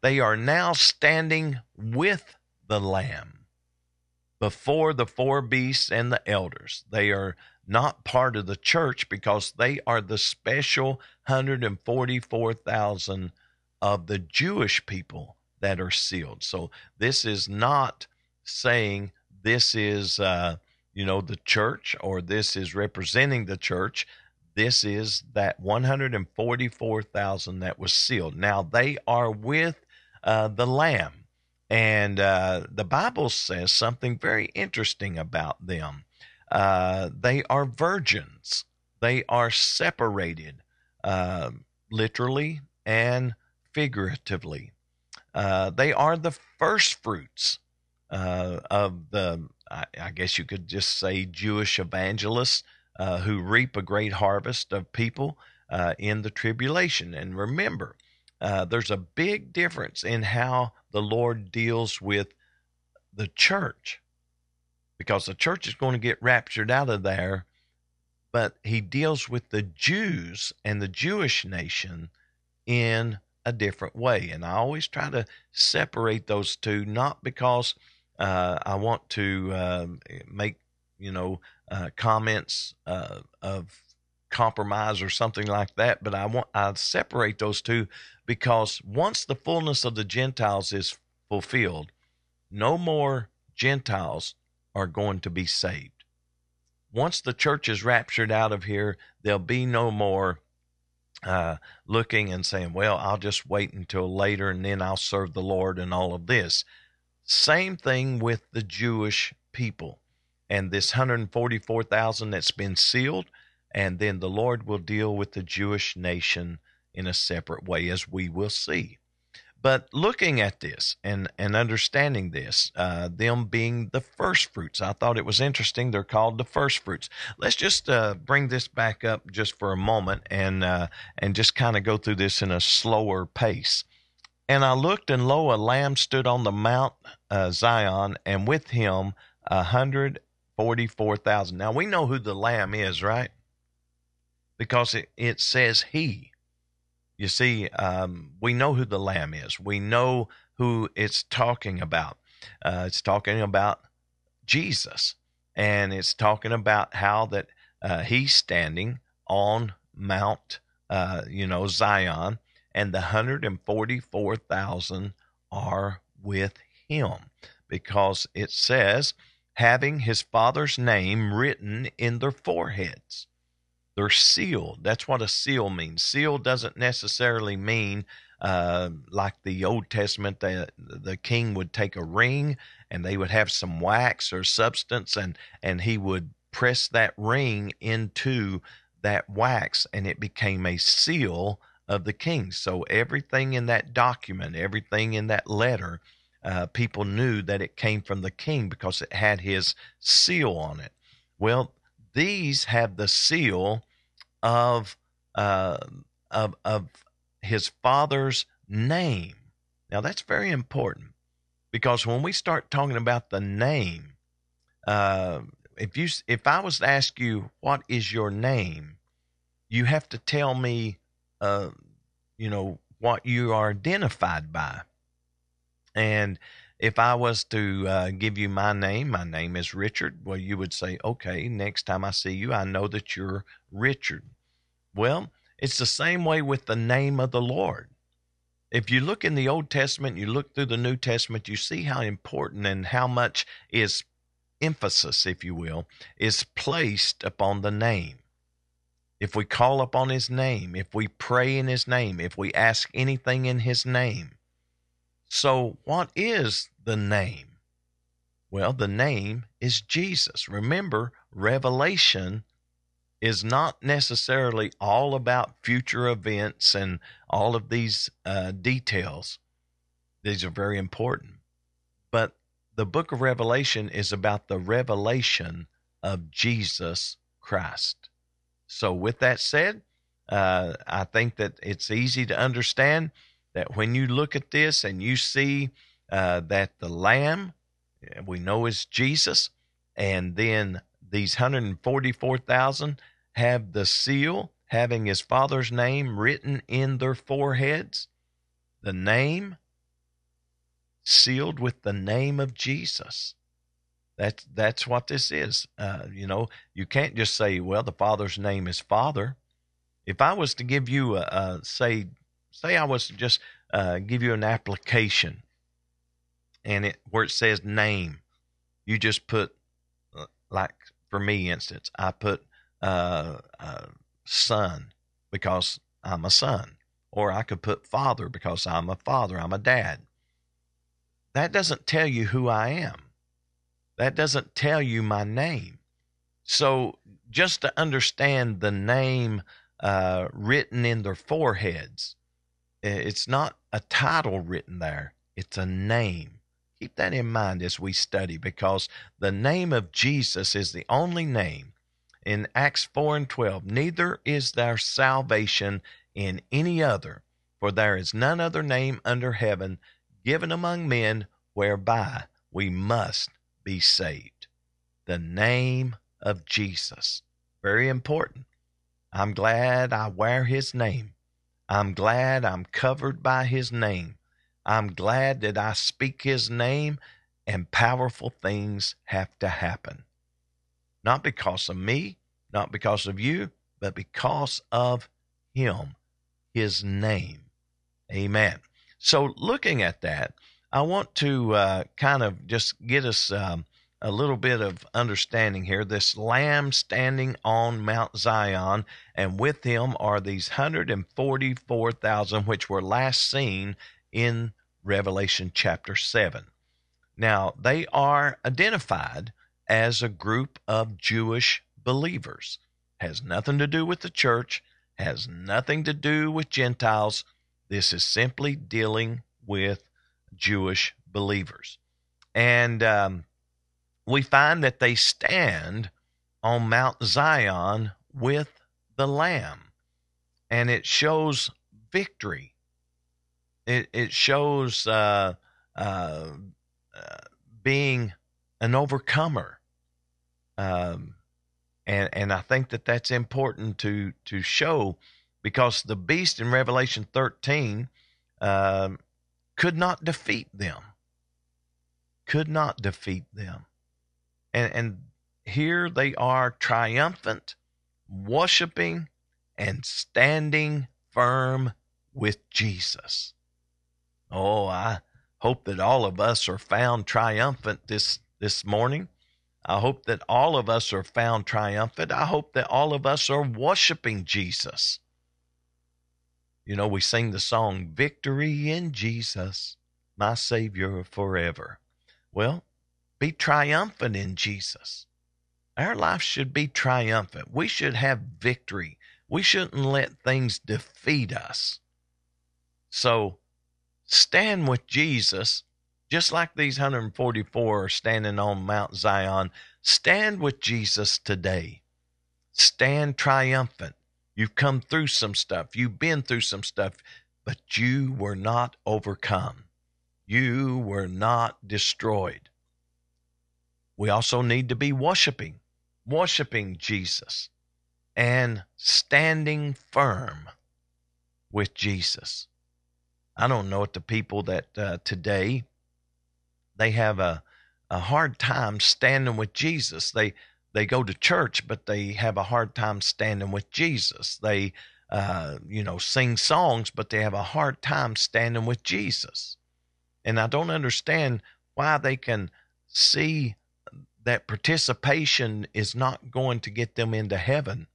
They are now standing with the Lamb before the four beasts and the elders. They are not part of the church because they are the special 144,000 of the Jewish people that are sealed. So this is not saying this is, uh, you know, the church or this is representing the church. This is that 144,000 that was sealed. Now they are with uh, the Lamb. And uh, the Bible says something very interesting about them. Uh, they are virgins, they are separated uh, literally and figuratively. Uh, they are the first fruits uh, of the, I, I, guess you could just say, Jewish evangelists uh, who reap a great harvest of people uh, in the tribulation. And remember, uh, there's a big difference in how the Lord deals with the church because the church is going to get raptured out of there, but he deals with the Jews and the Jewish nation in a different way. And I always try to separate those two, not because uh, I want to uh, make, you know, uh, comments uh, of compromise or something like that, but I want I separate those two because once the fullness of the Gentiles is fulfilled, no more Gentiles are going to be saved. Once the church is raptured out of here, there'll be no more uh, looking and saying, well, I'll just wait until later and then I'll serve the Lord and all of this. Same thing with the Jewish people and this 144,000 that's been sealed. And then the Lord will deal with the Jewish nation in a separate way, as we will see. But looking at this and, and understanding this, uh, them being the first fruits, I thought it was interesting. They're called the first fruits. Let's just uh, bring this back up just for a moment and uh, and just kind of go through this in a slower pace. And I looked, and lo, a lamb stood on the Mount uh, Zion, and with him a hundred forty-four thousand. Now we know who the lamb is, right? Because it, it says he. You see, um, we know who the Lamb is. We know who it's talking about. Uh, it's talking about Jesus, and it's talking about how that uh, he's standing on Mount, uh, you know, Zion, and the 144,000 are with him because it says, having his father's name written in their foreheads. They're sealed. That's what a seal means. Seal doesn't necessarily mean uh, like the Old Testament, the, the king would take a ring and they would have some wax or substance and, and he would press that ring into that wax and it became a seal of the king. So everything in that document, everything in that letter, uh, people knew that it came from the king because it had his seal on it. Well, these have the seal of uh, of of his father's name. Now that's very important because when we start talking about the name, uh, if you if I was to ask you what is your name, you have to tell me, uh, you know, what you are identified by. And if I was to uh, give you my name, my name is Richard, well, you would say, okay, next time I see you, I know that you're Richard. Well, it's the same way with the name of the Lord. If you look in the Old Testament, you look through the New Testament, you see how important and how much is emphasis, if you will, is placed upon the name. If we call upon his name, if we pray in his name, if we ask anything in his name. So, what is the name? Well, the name is Jesus. Remember, Revelation is not necessarily all about future events and all of these uh, details. These are very important. But the book of Revelation is about the revelation of Jesus Christ. So, with that said, uh, I think that it's easy to understand that when you look at this and you see uh, that the Lamb we know is Jesus, and then these 144,000 have the seal having his father's name written in their foreheads, the name sealed with the name of Jesus. That's that's what this is. Uh, you know, you can't just say, "Well, the Father's name is Father." If I was to give you a, a say, say I was to just uh, give you an application, and it where it says name, you just put uh, like for me, instance, I put uh, uh, son because I'm a son, or I could put father because I'm a father, I'm a dad. That doesn't tell you who I am. That doesn't tell you my name. So just to understand the name uh, written in their foreheads, it's not a title written there, it's a name. Keep that in mind as we study because the name of Jesus is the only name in Acts 4 and 12. Neither is there salvation in any other, for there is none other name under heaven given among men whereby we must be saved. The name of Jesus. Very important. I'm glad I wear his name. I'm glad I'm covered by his name. I'm glad that I speak his name and powerful things have to happen. Not because of me, not because of you, but because of him, his name. Amen. So, looking at that, I want to uh, kind of just get us um, a little bit of understanding here. This lamb standing on Mount Zion, and with him are these 144,000, which were last seen in Revelation chapter 7. Now, they are identified as a group of Jewish believers. Has nothing to do with the church, has nothing to do with Gentiles. This is simply dealing with Jewish believers. And um, we find that they stand on Mount Zion with the Lamb. And it shows victory it it shows uh, uh, being an overcomer, um, and and I think that that's important to to show because the beast in Revelation thirteen um, could not defeat them, could not defeat them, and and here they are triumphant, worshiping and standing firm with Jesus. Oh, I hope that all of us are found triumphant this this morning. I hope that all of us are found triumphant. I hope that all of us are worshiping Jesus. You know, we sing the song, Victory in Jesus, my Savior forever. Well, be triumphant in Jesus. Our life should be triumphant. We should have victory. We shouldn't let things defeat us. So, stand with Jesus, just like these 144 are standing on Mount Zion. Stand with Jesus today. Stand triumphant. You've come through some stuff, you've been through some stuff, but you were not overcome. You were not destroyed. We also need to be worshiping, worshiping Jesus and standing firm with Jesus. I don't know what the people that uh, today they have a a hard time standing with Jesus. They they go to church, but they have a hard time standing with Jesus. They uh, you know sing songs, but they have a hard time standing with Jesus. And I don't understand why they can see that participation is not going to get them into heaven.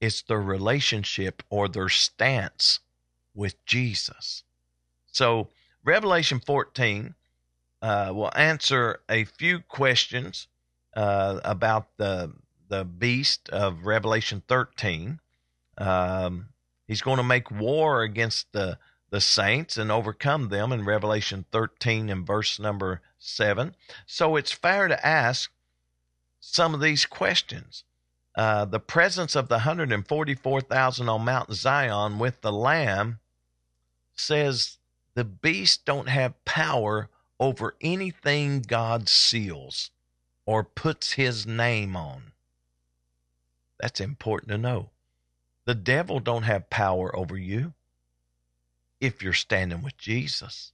It's their relationship or their stance with Jesus. So, Revelation 14 uh, will answer a few questions uh, about the the beast of Revelation 13. Um, he's going to make war against the the saints and overcome them in Revelation 13 and verse number 7. So it's fair to ask some of these questions. Uh, the presence of the 144,000 on Mount Zion with the Lamb says the beast don't have power over anything God seals or puts his name on. That's important to know. The devil don't have power over you if you're standing with Jesus,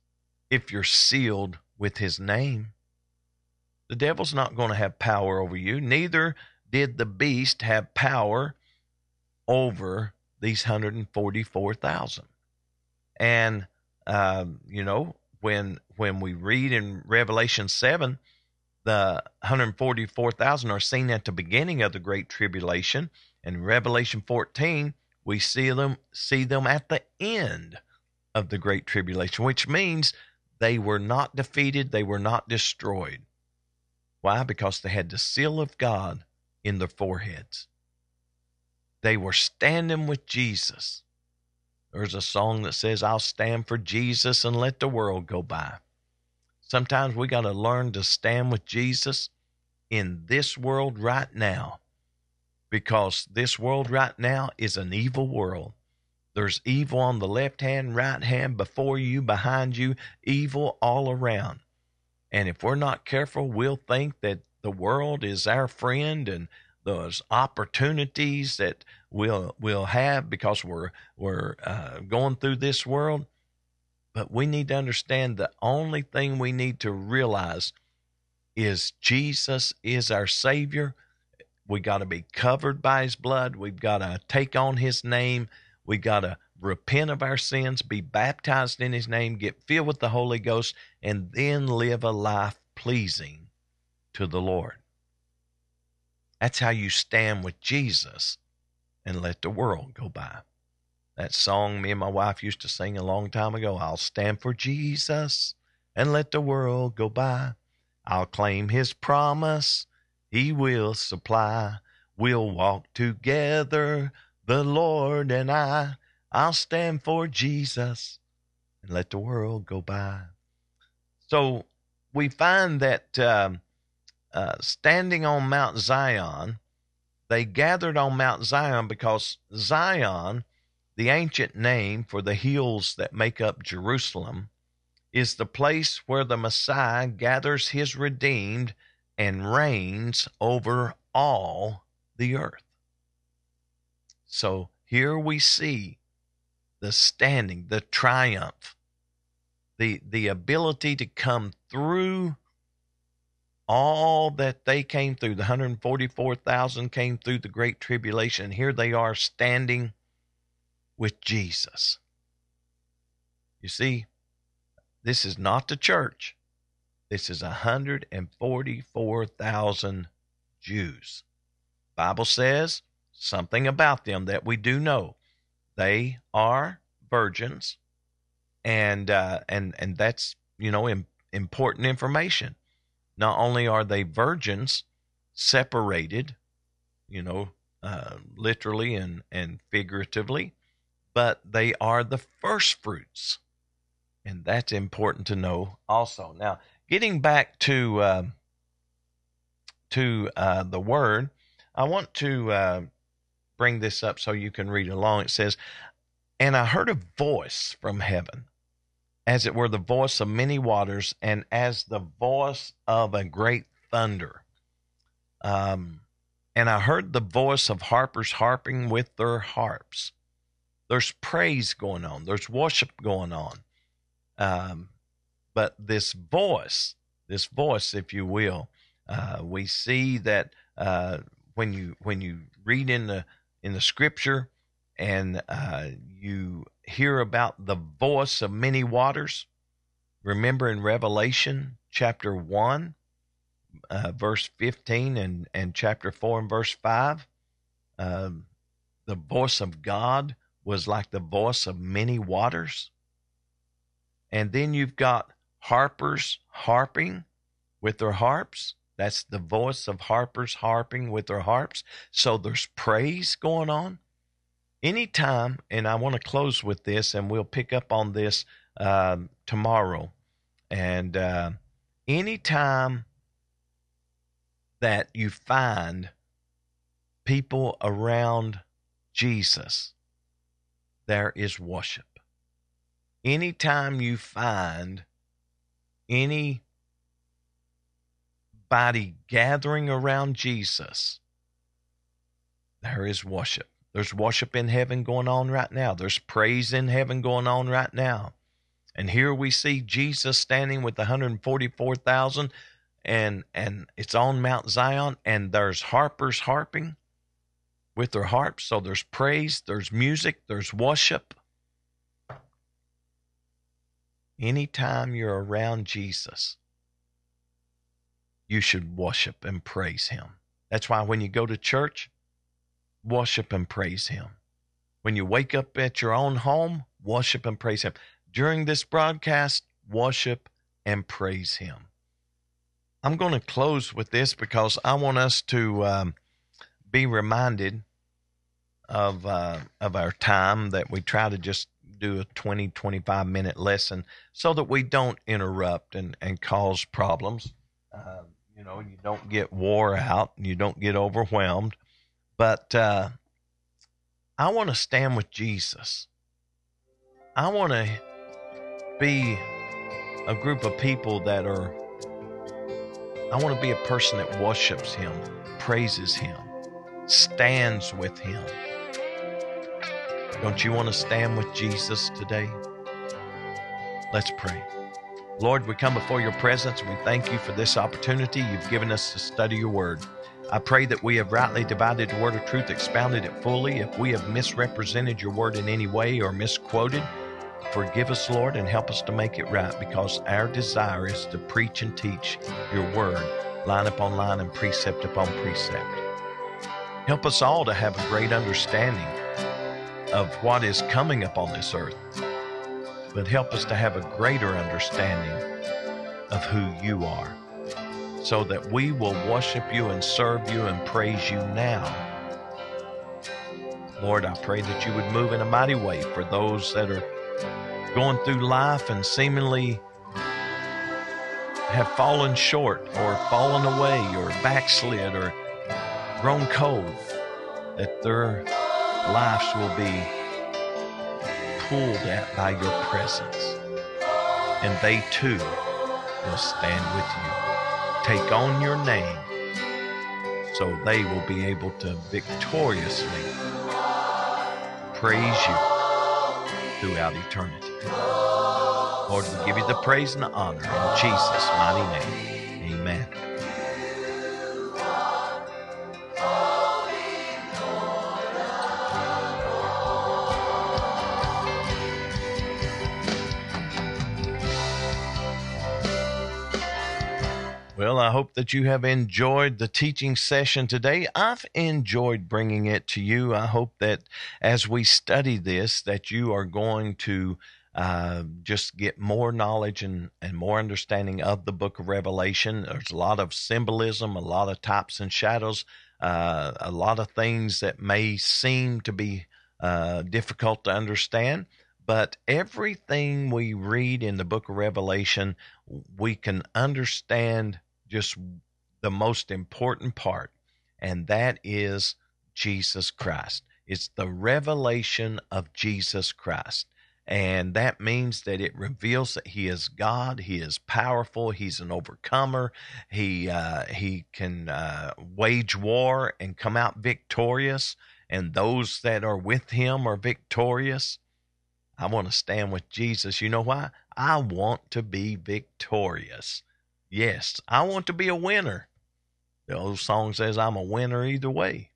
if you're sealed with his name. The devil's not going to have power over you. Neither did the beast have power over these 144,000. And, um, you know, when when we read in Revelation 7, the 144,000 are seen at the beginning of the great tribulation. And in Revelation 14, we see them see them at the end of the great tribulation, which means they were not defeated, they were not destroyed. Why? Because they had the seal of God in their foreheads. They were standing with Jesus. There's a song that says, I'll stand for Jesus and let the world go by. Sometimes we got to learn to stand with Jesus in this world right now because this world right now is an evil world. There's evil on the left hand, right hand, before you, behind you, evil all around. And if we're not careful, we'll think that the world is our friend and those opportunities that we'll we'll have because we're we're uh, going through this world. But we need to understand the only thing we need to realize is Jesus is our Savior. We got to be covered by His blood. We've got to take on His name. We got to repent of our sins, be baptized in His name, get filled with the Holy Ghost, and then live a life pleasing to the Lord. That's how you stand with Jesus and let the world go by. That song me and my wife used to sing a long time ago I'll stand for Jesus and let the world go by. I'll claim his promise, he will supply. We'll walk together, the Lord and I. I'll stand for Jesus and let the world go by. So we find that um, uh, standing on Mount Zion, they gathered on Mount Zion because Zion, the ancient name for the hills that make up Jerusalem, is the place where the Messiah gathers his redeemed and reigns over all the earth. So here we see the standing, the triumph, the, the ability to come through all that they came through, the 144,000 came through the Great Tribulation, here they are standing with Jesus. You see, this is not the church. This is 144,000 Jews. Bible says something about them that we do know. They are virgins, and uh, and and that's you know Im- important information. Not only are they virgins, separated, you know, uh, literally and, and figuratively, but they are the first fruits. And that's important to know also. Now, getting back to uh, to uh, the word, I want to uh, bring this up so you can read along. It says, And I heard a voice from heaven as it were the voice of many waters, and as the voice of a great thunder. Um, and I heard the voice of harpers harping with their harps. There's praise going on, there's worship going on. Um, but this voice, this voice, if you will, uh, we see that uh, when you when you read in the in the scripture and uh, you hear about the voice of many waters. Remember in Revelation chapter 1, uh, verse 15, and, and chapter 4 and verse 5, um, the voice of God was like the voice of many waters. And then you've got harpers harping with their harps. That's the voice of harpers harping with their harps. So there's praise going on anytime, and I want to close with this, and we'll pick up on this uh, tomorrow. And uh, anytime that you find people around Jesus, there is worship. Anytime you find any body gathering around Jesus, there is worship. There's worship in heaven going on right now. There's praise in heaven going on right now. And here we see Jesus standing with 144,000 and and it's on Mount Zion and there's harpers harping with their harps. So there's praise, there's music, there's worship. Anytime you're around Jesus, you should worship and praise him. That's why when you go to church, worship and praise him. When you wake up at your own home, worship and praise him. During this broadcast, worship and praise him. I'm going to close with this because I want us to um, be reminded of uh, of our time that we try to just do a 20 25 minute lesson so that we don't interrupt and, and cause problems uh, you know you don't get wore out and you don't get overwhelmed but uh, i want to stand with jesus i want to be a group of people that are i want to be a person that worships him praises him stands with him don't you want to stand with Jesus today? Let's pray. Lord, we come before your presence. We thank you for this opportunity you've given us to study your word. I pray that we have rightly divided the word of truth, expounded it fully. If we have misrepresented your word in any way or misquoted, forgive us, Lord, and help us to make it right because our desire is to preach and teach your word, line upon line and precept upon precept. Help us all to have a great understanding of what is coming upon this earth, but help us to have a greater understanding of who you are, so that we will worship you and serve you and praise you now. Lord, I pray that you would move in a mighty way for those that are going through life and seemingly have fallen short or fallen away or backslid or grown cold, that their lives will be pulled at by your presence. And they too will stand with you. Take on your name so they will be able to victoriously praise you throughout eternity. Lord, we give you the praise and the honor in Jesus' mighty name. I hope that you have enjoyed the teaching session today. I've enjoyed bringing it to you. I hope that as we study this, that you are going to uh, just get more knowledge and, and more understanding of the book of Revelation. There's a lot of symbolism, a lot of types and shadows, uh, a lot of things that may seem to be uh, difficult to understand. But everything we read in the book of Revelation, we can understand just the most important part, and that is Jesus Christ. It's the revelation of Jesus Christ. And that means that it reveals that he is God. He is powerful. He's an overcomer. He uh, he can uh, wage war and come out victorious. And those that are with him are victorious. I want to stand with Jesus. You know why? I want to be victorious. Yes, I want to be a winner. The old song says I'm a winner either way.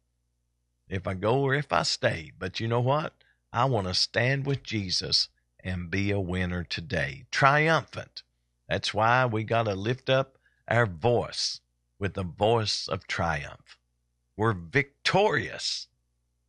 If I go or if I stay. But you know what? I want to stand with Jesus and be a winner today. Triumphant. That's why we got to lift up our voice with the voice of triumph. We're victorious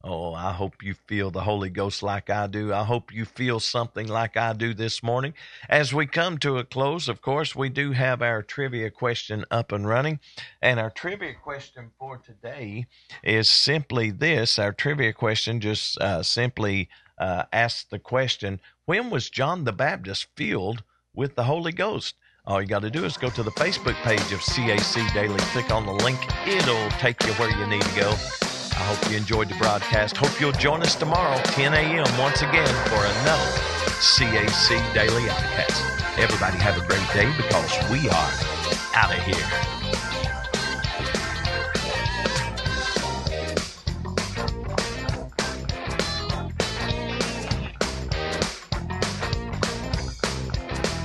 Oh, I hope you feel the Holy Ghost like I do. I hope you feel something like I do this morning. As we come to a close, of course, we do have our trivia question up and running. And our trivia question for today is simply this our trivia question just uh, simply uh, asks the question When was John the Baptist filled with the Holy Ghost? All you got to do is go to the Facebook page of CAC Daily, click on the link. It'll take you where you need to go. I hope you enjoyed the broadcast. Hope you'll join us tomorrow, 10 a.m., once again for another CAC Daily Outcast. Everybody have a great day because we are out of here.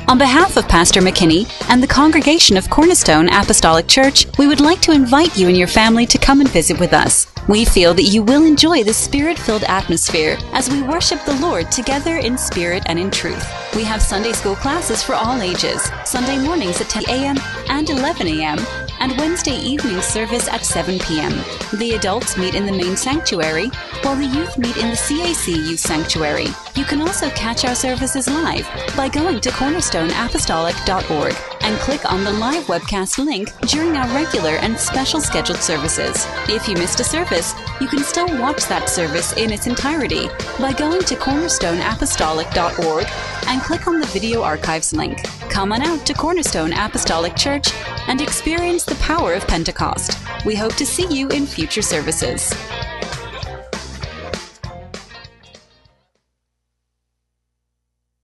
On behalf of Pastor McKinney and the congregation of Cornerstone Apostolic Church, we would like to invite you and your family to come and visit with us. We feel that you will enjoy the spirit filled atmosphere as we worship the Lord together in spirit and in truth. We have Sunday school classes for all ages, Sunday mornings at 10 a.m. and 11 a.m., and Wednesday evening service at 7 p.m. The adults meet in the main sanctuary, while the youth meet in the CAC Youth Sanctuary. You can also catch our services live by going to cornerstoneapostolic.org and click on the live webcast link during our regular and special scheduled services. If you missed a you can still watch that service in its entirety by going to cornerstoneapostolic.org and click on the video archives link. Come on out to Cornerstone Apostolic Church and experience the power of Pentecost. We hope to see you in future services.